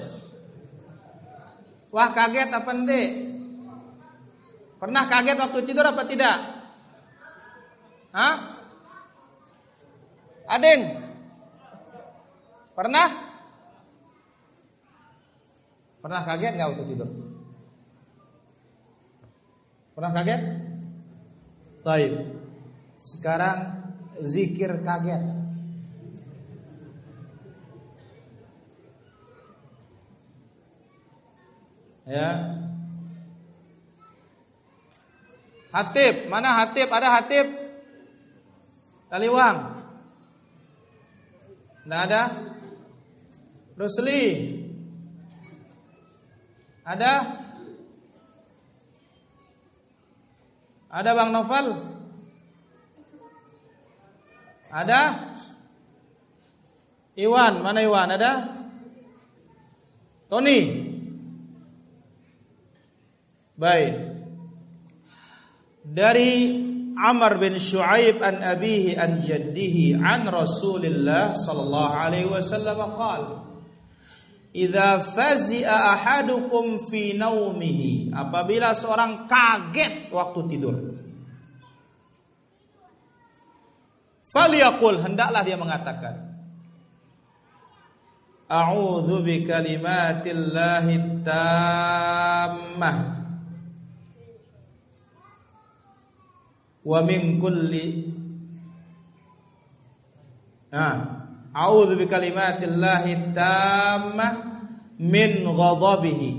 Wah kaget apa ndek? Pernah kaget waktu tidur apa tidak? Hah? Adeng. Pernah? Pernah kaget nggak waktu tidur? Pernah kaget? Taib. Sekarang zikir kaget. Ya. Hatib, mana Hatib? Ada Hatib? Taliwang. Tidak ada? Rusli. Ada? Ada Bang Novel? Ada? Iwan, mana Iwan? Ada? Tony. Baik. Dari Amr bin Shu'aib an abihi an jaddihi an Rasulillah sallallahu alaihi wasallam qala Idza fazi'a ahadukum fi naumihi apabila seorang kaget waktu tidur Falyaqul hendaklah dia mengatakan A'udzu bi kalimatillahi tammah wa min kulli Ah, a'udzu bi kalimatillahi tammah min ghadabihi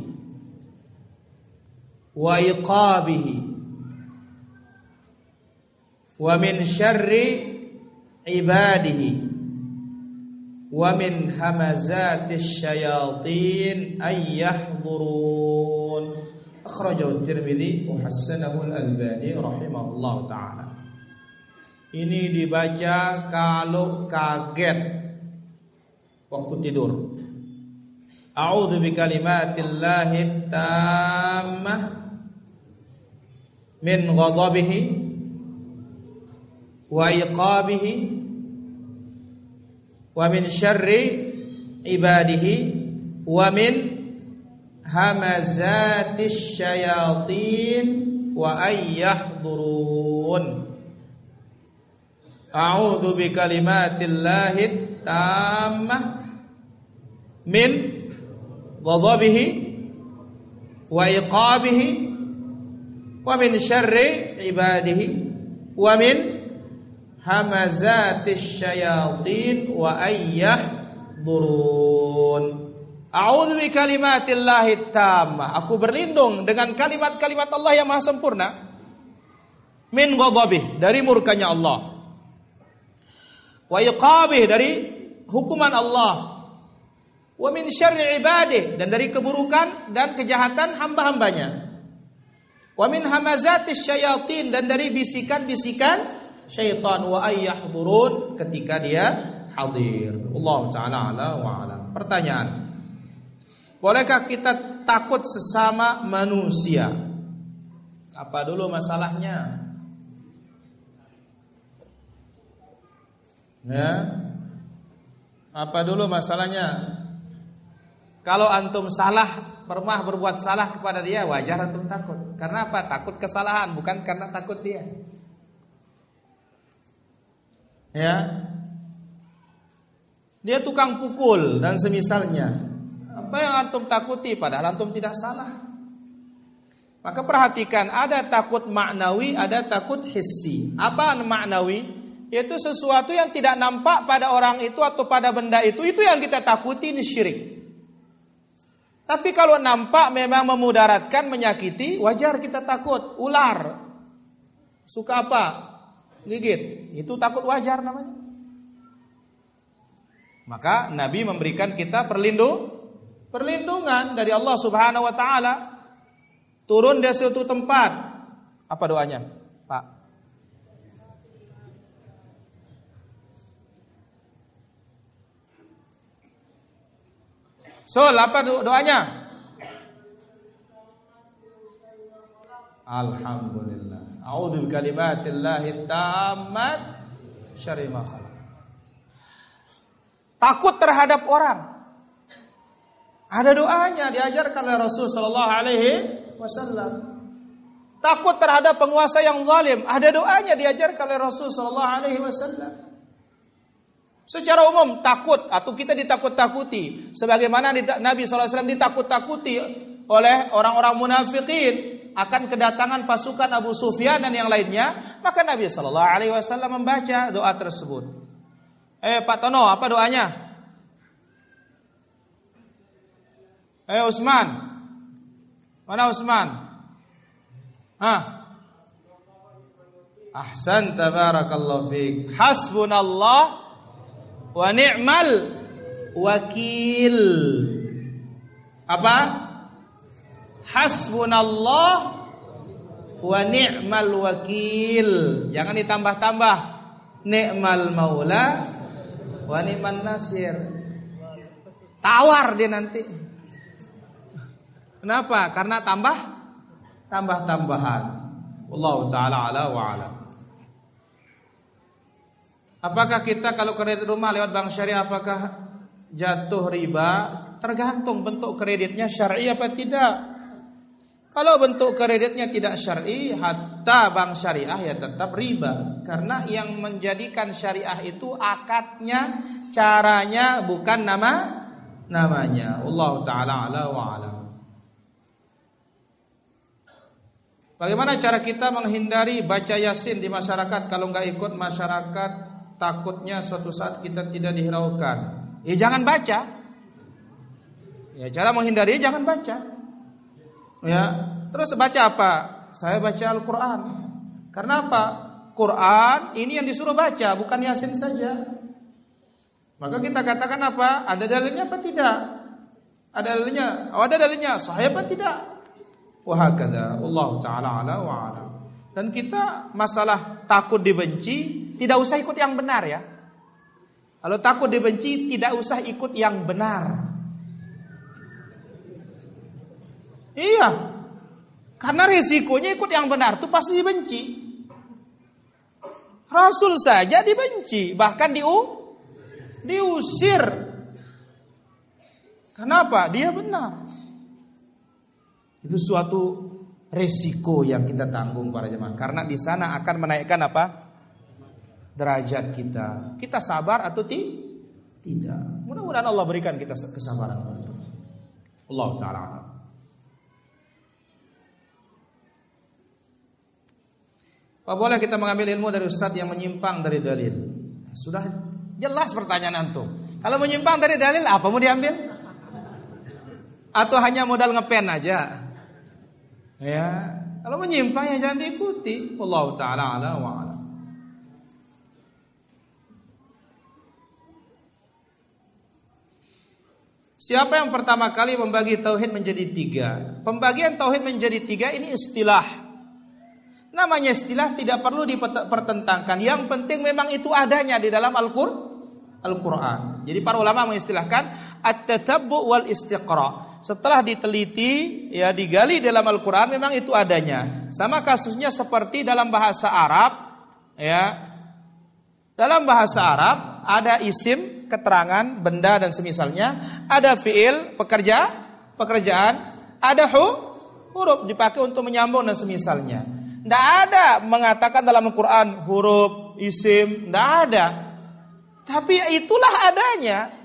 wa iqabihi wa min syarri ibadihi wa akhrajahu Tirmidzi wa hasanahu Al-Albani rahimahullahu taala ini dibaca kalau kaget waktu tidur. A'udzu bikalimatillahi tammah min ghadabihi wa iqabihi wa min syarri ibadihi wa min hamazatis syayatin wa ayyahdurun A'udzu bi kalimatillahi tammah min ghadabihi wa iqabihi wa min syarri ibadihi wa min hamazatis syayatin wa ayyah durun. A'udzu kalimatillahi tammah. Aku berlindung dengan kalimat-kalimat Allah yang maha sempurna. Min ghadabih, dari murkanya Allah. Wa iqabih, dari hukuman Allah. Wa min syarri ibadih, dan dari keburukan dan kejahatan hamba-hambanya. Wa min hamazatis syayatin, dan dari bisikan-bisikan syaitan wa ayyahdurun ketika dia hadir. Allah taala ala wa alam. Pertanyaan. Bolehkah kita takut sesama manusia? Apa dulu masalahnya? Ya. Apa dulu masalahnya? Kalau antum salah, pernah berbuat salah kepada dia, wajar antum takut. Karena apa? Takut kesalahan, bukan karena takut dia ya dia tukang pukul dan semisalnya apa yang antum takuti? Padahal antum tidak salah. Maka perhatikan ada takut maknawi ada takut hissi. Apa maknawi? Yaitu sesuatu yang tidak nampak pada orang itu atau pada benda itu itu yang kita takuti ini syirik. Tapi kalau nampak memang memudaratkan menyakiti wajar kita takut. Ular. Suka apa? Gigit. Itu takut wajar namanya. Maka Nabi memberikan kita perlindung perlindungan dari Allah Subhanahu wa taala. Turun dari suatu tempat. Apa doanya, Pak? Sol, apa doanya? Alhamdulillah. A'udzu bikalimatillahi tammat syarri ma Takut terhadap orang. Ada doanya diajarkan oleh Rasul sallallahu alaihi wasallam. Takut terhadap penguasa yang zalim, ada doanya diajarkan oleh Rasul sallallahu alaihi wasallam. Secara umum takut atau kita ditakut-takuti sebagaimana Nabi SAW ditakut-takuti oleh orang-orang munafikin akan kedatangan pasukan Abu Sufyan dan yang lainnya, maka Nabi Shallallahu Alaihi Wasallam membaca doa tersebut. Eh Pak Tono, apa doanya? Eh Usman, Mana Usman? Hah? Ahsan tabarakallahu fiik. Hasbunallah wa ni'mal wakil. Apa? Hasbunallah wa ni'mal wakil. Jangan ditambah-tambah. Ni'mal maula wa ni'man nasir. Tawar dia nanti. Kenapa? Karena tambah tambah-tambahan. Allah taala ala wa ala. Apakah kita kalau kredit rumah lewat bank syariah apakah jatuh riba? Tergantung bentuk kreditnya syar'i apa tidak. Kalau bentuk kreditnya tidak syar'i, hatta bank syariah ya tetap riba. Karena yang menjadikan syariah itu akadnya, caranya bukan nama namanya. Allah taala ala wa ala. Bagaimana cara kita menghindari baca yasin di masyarakat kalau nggak ikut masyarakat takutnya suatu saat kita tidak dihiraukan. Ya jangan baca. Ya cara menghindari jangan baca. Ya terus baca apa? Saya baca Al-Quran. Karena apa? Quran ini yang disuruh baca bukan yasin saja. Maka kita katakan apa? Ada dalilnya apa tidak? Ada dalilnya? Oh, ada dalilnya. Sahih apa tidak? Wahakada Allah Ta'ala ala wa ala. Dan kita masalah takut dibenci Tidak usah ikut yang benar ya. Kalau takut dibenci tidak usah ikut yang benar. Iya. Karena risikonya ikut yang benar itu pasti dibenci. Rasul saja dibenci Bahkan diu diusir. Kenapa? Dia benar itu suatu resiko yang kita tanggung para jemaah karena di sana akan menaikkan apa? derajat kita. Kita sabar atau ti? tidak? Mudah-mudahan Allah berikan kita kesabaran. Allah taala. Apa boleh kita mengambil ilmu dari ustaz yang menyimpang dari dalil? Sudah jelas pertanyaan antum. Kalau menyimpang dari dalil apa mau diambil? Atau hanya modal ngepen aja? Ya, kalau menyimpang ya jangan diikuti. Allah taala ala wa ala. Siapa yang pertama kali membagi tauhid menjadi tiga? Pembagian tauhid menjadi tiga ini istilah. Namanya istilah tidak perlu dipertentangkan. Yang penting memang itu adanya di dalam Al-Quran. Jadi para ulama mengistilahkan at-tatabbu wal istiqra. Setelah diteliti, ya digali dalam Al-Quran, memang itu adanya. Sama kasusnya seperti dalam bahasa Arab, ya. Dalam bahasa Arab ada isim, keterangan, benda dan semisalnya, ada fiil, pekerja, pekerjaan, ada hu, huruf dipakai untuk menyambung dan semisalnya. Tidak ada mengatakan dalam Al-Quran huruf, isim, tidak ada. Tapi itulah adanya.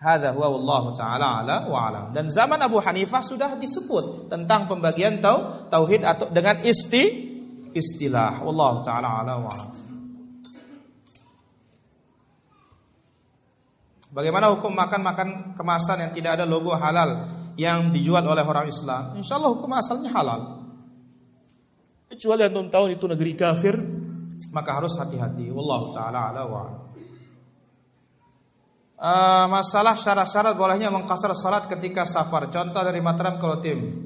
Hadza huwa wallahu taala ala. Dan zaman Abu Hanifah sudah disebut tentang pembagian tau, tauhid atau dengan isti istilah. Wallahu taala ala wa alam. Bagaimana hukum makan-makan kemasan yang tidak ada logo halal yang dijual oleh orang Islam? Insya Allah hukum asalnya halal. Kecuali antum tahu itu negeri kafir, maka harus hati-hati. Wallahu taala ala wa alam. Uh, masalah syarat-syarat bolehnya mengkasar salat ketika safar. Contoh dari Mataram tim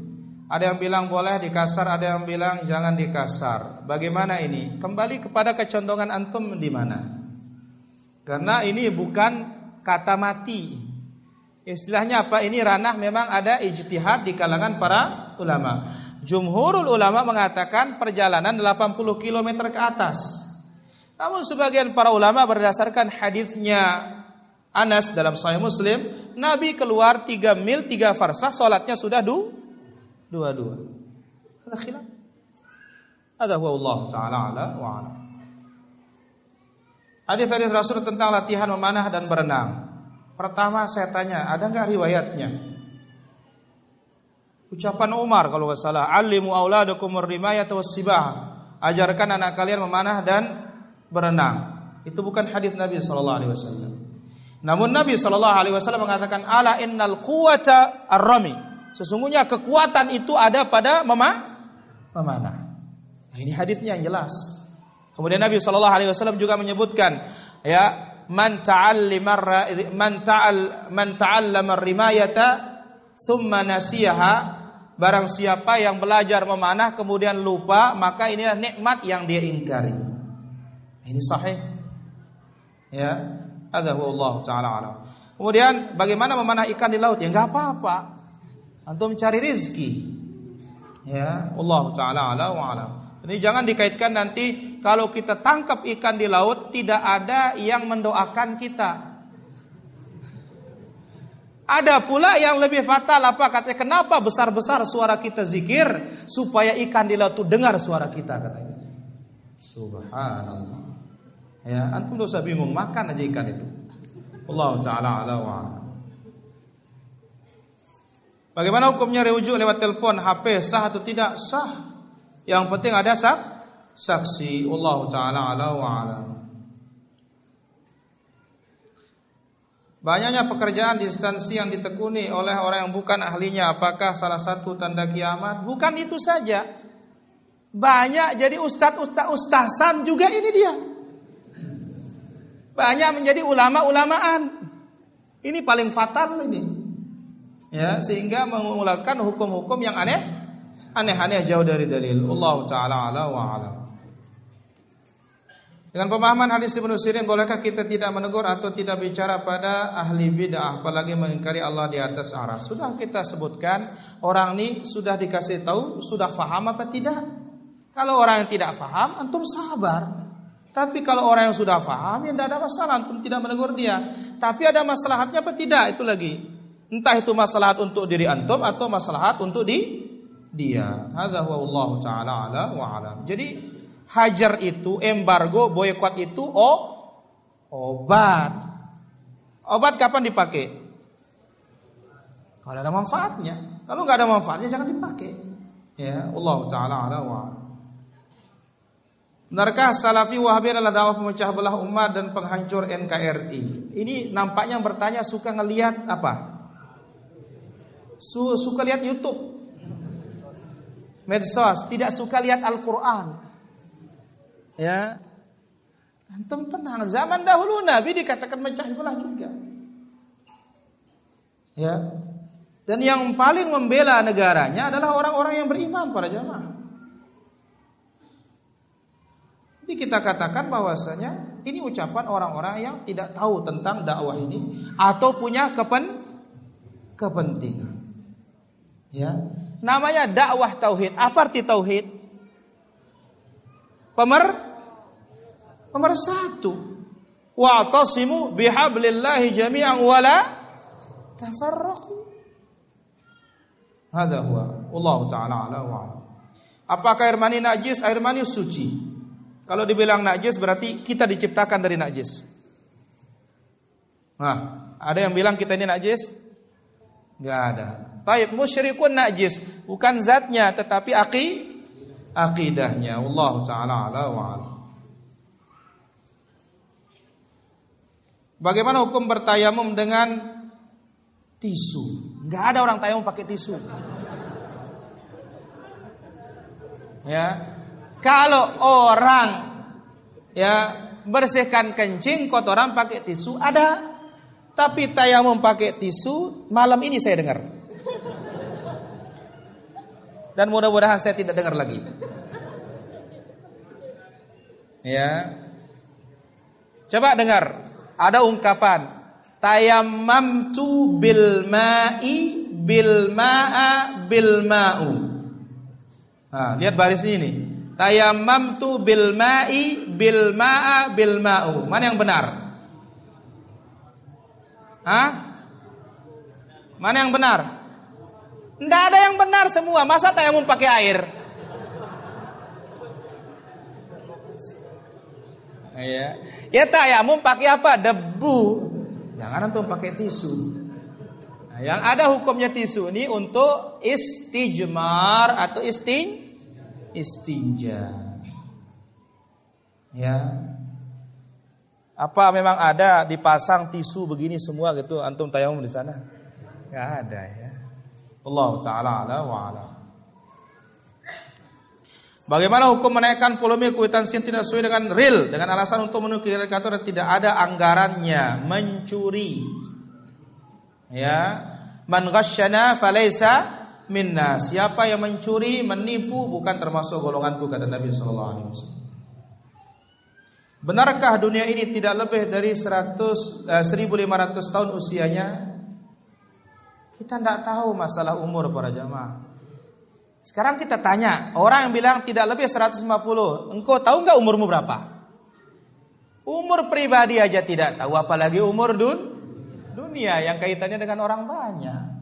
Ada yang bilang boleh dikasar, ada yang bilang jangan dikasar. Bagaimana ini? Kembali kepada kecondongan antum di mana? Karena ini bukan kata mati. Istilahnya apa? Ini ranah memang ada ijtihad di kalangan para ulama. Jumhurul ulama mengatakan perjalanan 80 km ke atas. Namun sebagian para ulama berdasarkan hadisnya Anas dalam Sahih Muslim, Nabi keluar tiga mil tiga farsah, sholatnya sudah du, dua dua. Ada khilaf. Ada huwa Allah Taala ala wa ala. Hadis hadis Rasul tentang latihan memanah dan berenang. Pertama saya tanya, ada nggak riwayatnya? Ucapan Umar kalau nggak salah, alimu auladakum rimayat wassibah. Ajarkan anak kalian memanah dan berenang. Itu bukan hadis Nabi Wasallam. Namun Nabi Shallallahu Alaihi Wasallam mengatakan, "Ala innal quwata ar-rami." Sesungguhnya kekuatan itu ada pada mema memanah. Nah, ini hadisnya yang jelas. Kemudian Nabi Shallallahu Alaihi Wasallam juga menyebutkan, ya man ta'allama man ta'al man rimayata thumma nasiyaha barang siapa yang belajar memanah kemudian lupa maka inilah nikmat yang dia ingkari. Ini sahih. Ya, ada Allah taala alam. Kemudian bagaimana memanah ikan di laut? Ya enggak apa-apa. Antum cari rizki. Ya, Allah taala ala. Ini jangan dikaitkan nanti kalau kita tangkap ikan di laut tidak ada yang mendoakan kita. Ada pula yang lebih fatal apa katanya kenapa besar-besar suara kita zikir supaya ikan di laut itu dengar suara kita katanya. Subhanallah. Ya, antum dosa bingung makan aja ikan itu. Allah taala ala wa Bagaimana hukumnya rujuk lewat telepon, HP sah atau tidak? Sah. Yang penting ada sak saksi. Allah taala ala wa ala. Banyaknya pekerjaan di instansi yang ditekuni oleh orang yang bukan ahlinya apakah salah satu tanda kiamat? Bukan itu saja. Banyak jadi ustadz ustadz ustazan juga ini dia. Banyak menjadi ulama-ulamaan. Ini paling fatal ini. Ya, sehingga mengulakan hukum-hukum yang aneh, aneh-aneh jauh dari dalil. Allah taala ala wa ala. Dengan pemahaman hadis Ibnu Sirin, bolehkah kita tidak menegur atau tidak bicara pada ahli bid'ah apalagi mengingkari Allah di atas aras? Sudah kita sebutkan, orang ini sudah dikasih tahu, sudah faham apa tidak? Kalau orang yang tidak faham, antum sabar. Tapi kalau orang yang sudah faham, ya tidak ada masalah, antum tidak menegur dia. Tapi ada masalahnya apa tidak? Itu lagi. Entah itu masalah untuk diri antum atau masalah untuk di dia. Hadza huwa Allah taala ala wa alam. Jadi hajar itu embargo, boykot itu oh obat. Obat kapan dipakai? Kalau ada manfaatnya. Kalau nggak ada manfaatnya jangan dipakai. Ya, Allah taala ala wa alam. Benarkah Salafi Wahabi adalah dakwah pemecah belah umat dan penghancur NKRI? Ini nampaknya yang bertanya suka ngelihat apa? Su suka lihat YouTube. Medsos, tidak suka lihat Al-Qur'an. Ya. Antum tenang, zaman dahulu Nabi dikatakan mecah belah juga. Ya. Dan yang paling membela negaranya adalah orang-orang yang beriman para jamaah. Jadi kita katakan bahwasanya ini ucapan orang-orang yang tidak tahu tentang dakwah ini atau punya kepen kepentingan. Ya. Namanya dakwah tauhid. Apa arti tauhid? Pemer pemersatu. Wa tasimu bihablillahi jami'an wala tafarraqu. Hadza huwa. Allah taala ala wa Apakah air mani najis? Air mani suci. Kalau dibilang najis berarti kita diciptakan dari najis. Nah, ada yang bilang kita ini najis? Gak ada. Taib musyrikun najis, bukan zatnya tetapi aki akidahnya. Allah taala ala wa ala. Bagaimana hukum bertayamum dengan tisu? Gak ada orang tayamum pakai tisu. Ya, kalau orang ya bersihkan kencing kotoran pakai tisu ada. Tapi tayamum pakai tisu malam ini saya dengar. Dan mudah-mudahan saya tidak dengar lagi. Ya. Coba dengar. Ada ungkapan tayammamtu bil ma'i bil ma'a bil ma'u. Nah, lihat baris ini tayammamtu bil ma'i bil ma'a bil ma'u. Mana yang benar? Hah? Mana yang benar? Tidak ada yang benar semua. Masa tayamum pakai air? Ya. Ya tayamum pakai apa? Debu. Jangan antum pakai tisu. Nah, yang ada hukumnya tisu ini untuk istijmar atau istin istinja. Ya. Apa memang ada dipasang tisu begini semua gitu antum tayamum di sana? Enggak ada ya. Allah taala ala wa ala. Bagaimana hukum menaikkan volume kuitansi yang tidak sesuai dengan real dengan alasan untuk memenuhi kalkulator dan tidak ada anggarannya mencuri. Ya, man ghasyana falaysa minna. Siapa yang mencuri, menipu bukan termasuk golonganku kata Nabi sallallahu alaihi wasallam. Benarkah dunia ini tidak lebih dari 100 eh, 1500 tahun usianya? Kita tidak tahu masalah umur para jamaah. Sekarang kita tanya, orang yang bilang tidak lebih 150, engkau tahu nggak umurmu berapa? Umur pribadi aja tidak tahu, apalagi umur dun dunia yang kaitannya dengan orang banyak.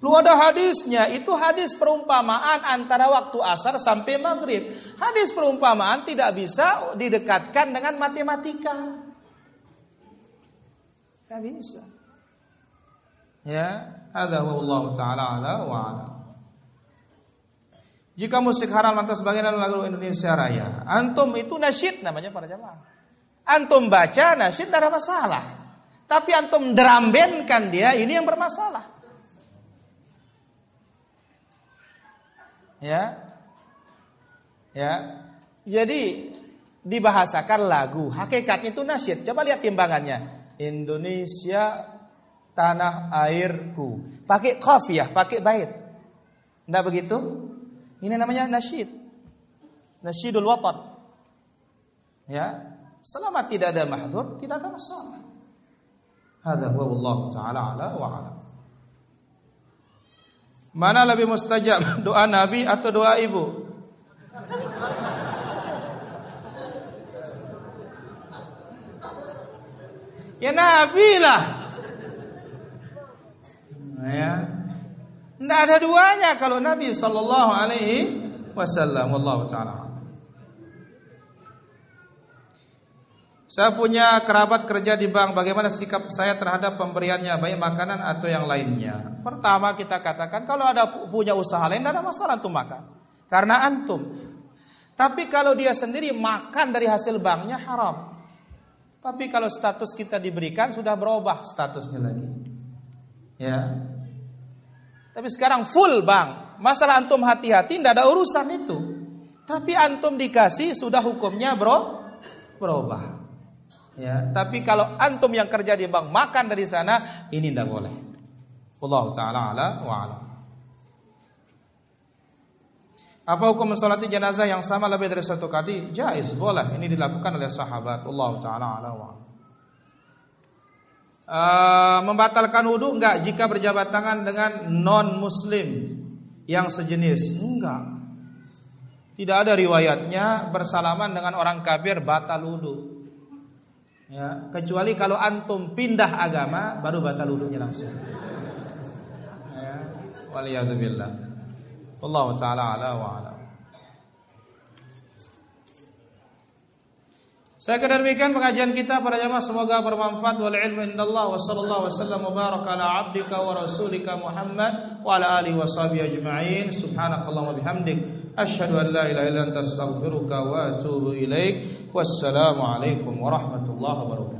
Lu ada hadisnya, itu hadis perumpamaan antara waktu asar sampai maghrib. Hadis perumpamaan tidak bisa didekatkan dengan matematika. Tidak bisa. Ya, ada Allah taala ala wa ala. Jika musik haram lantas bagaimana lagu Indonesia Raya? Antum itu nasyid namanya para jamaah. Antum baca nasyid tidak ada masalah. Tapi antum derambenkan dia ini yang bermasalah. Ya. Ya. Jadi dibahasakan lagu, hakikatnya itu nasyid. Coba lihat timbangannya. Indonesia tanah airku. Pakai qaf ya, pakai bait. Enggak begitu? Ini namanya nasyid. Nasyidul watan. Ya, selama tidak ada mahdzur, tidak ada masalah. Hadza huwa Allah taala ala wa ala. Mana lebih mustajab doa Nabi atau doa ibu? Ya Nabi lah. Ya, tidak ada duanya kalau Nabi Sallallahu Alaihi Wasallam. Allah taala. Saya punya kerabat kerja di bank. Bagaimana sikap saya terhadap pemberiannya, baik makanan atau yang lainnya? Pertama kita katakan kalau ada punya usaha lain, tidak ada masalah untuk makan, karena antum. Tapi kalau dia sendiri makan dari hasil banknya haram. Tapi kalau status kita diberikan sudah berubah statusnya lagi. Ya, tapi sekarang full bang. Masalah antum hati-hati tidak ada urusan itu. Tapi antum dikasih sudah hukumnya bro berubah. Ya, tapi kalau antum yang kerja di bank makan dari sana ini tidak boleh. Allah taala ala wa ala. Apa hukum mensolati jenazah yang sama lebih dari satu kali? Jais, boleh. Ini dilakukan oleh sahabat. Allah taala ala wa ala. Uh, membatalkan wudhu enggak jika berjabat tangan dengan non muslim yang sejenis enggak tidak ada riwayatnya bersalaman dengan orang kafir batal wudhu ya kecuali kalau antum pindah agama baru batal wudhunya langsung. Ya. Waliyadzubillah Allah taala ala wa ala Saya kira demikian pengajian kita para jamaah semoga bermanfaat. Wal ilmu indallah wa sallallahu wasallam wa baraka ala abdika wa rasulika Muhammad wa ala alihi wa sahbihi ajma'in. Subhanakallahumma bihamdik. Asyhadu an la ilaha illa anta astaghfiruka wa atubu ilaik. Wassalamu alaikum warahmatullahi wabarakatuh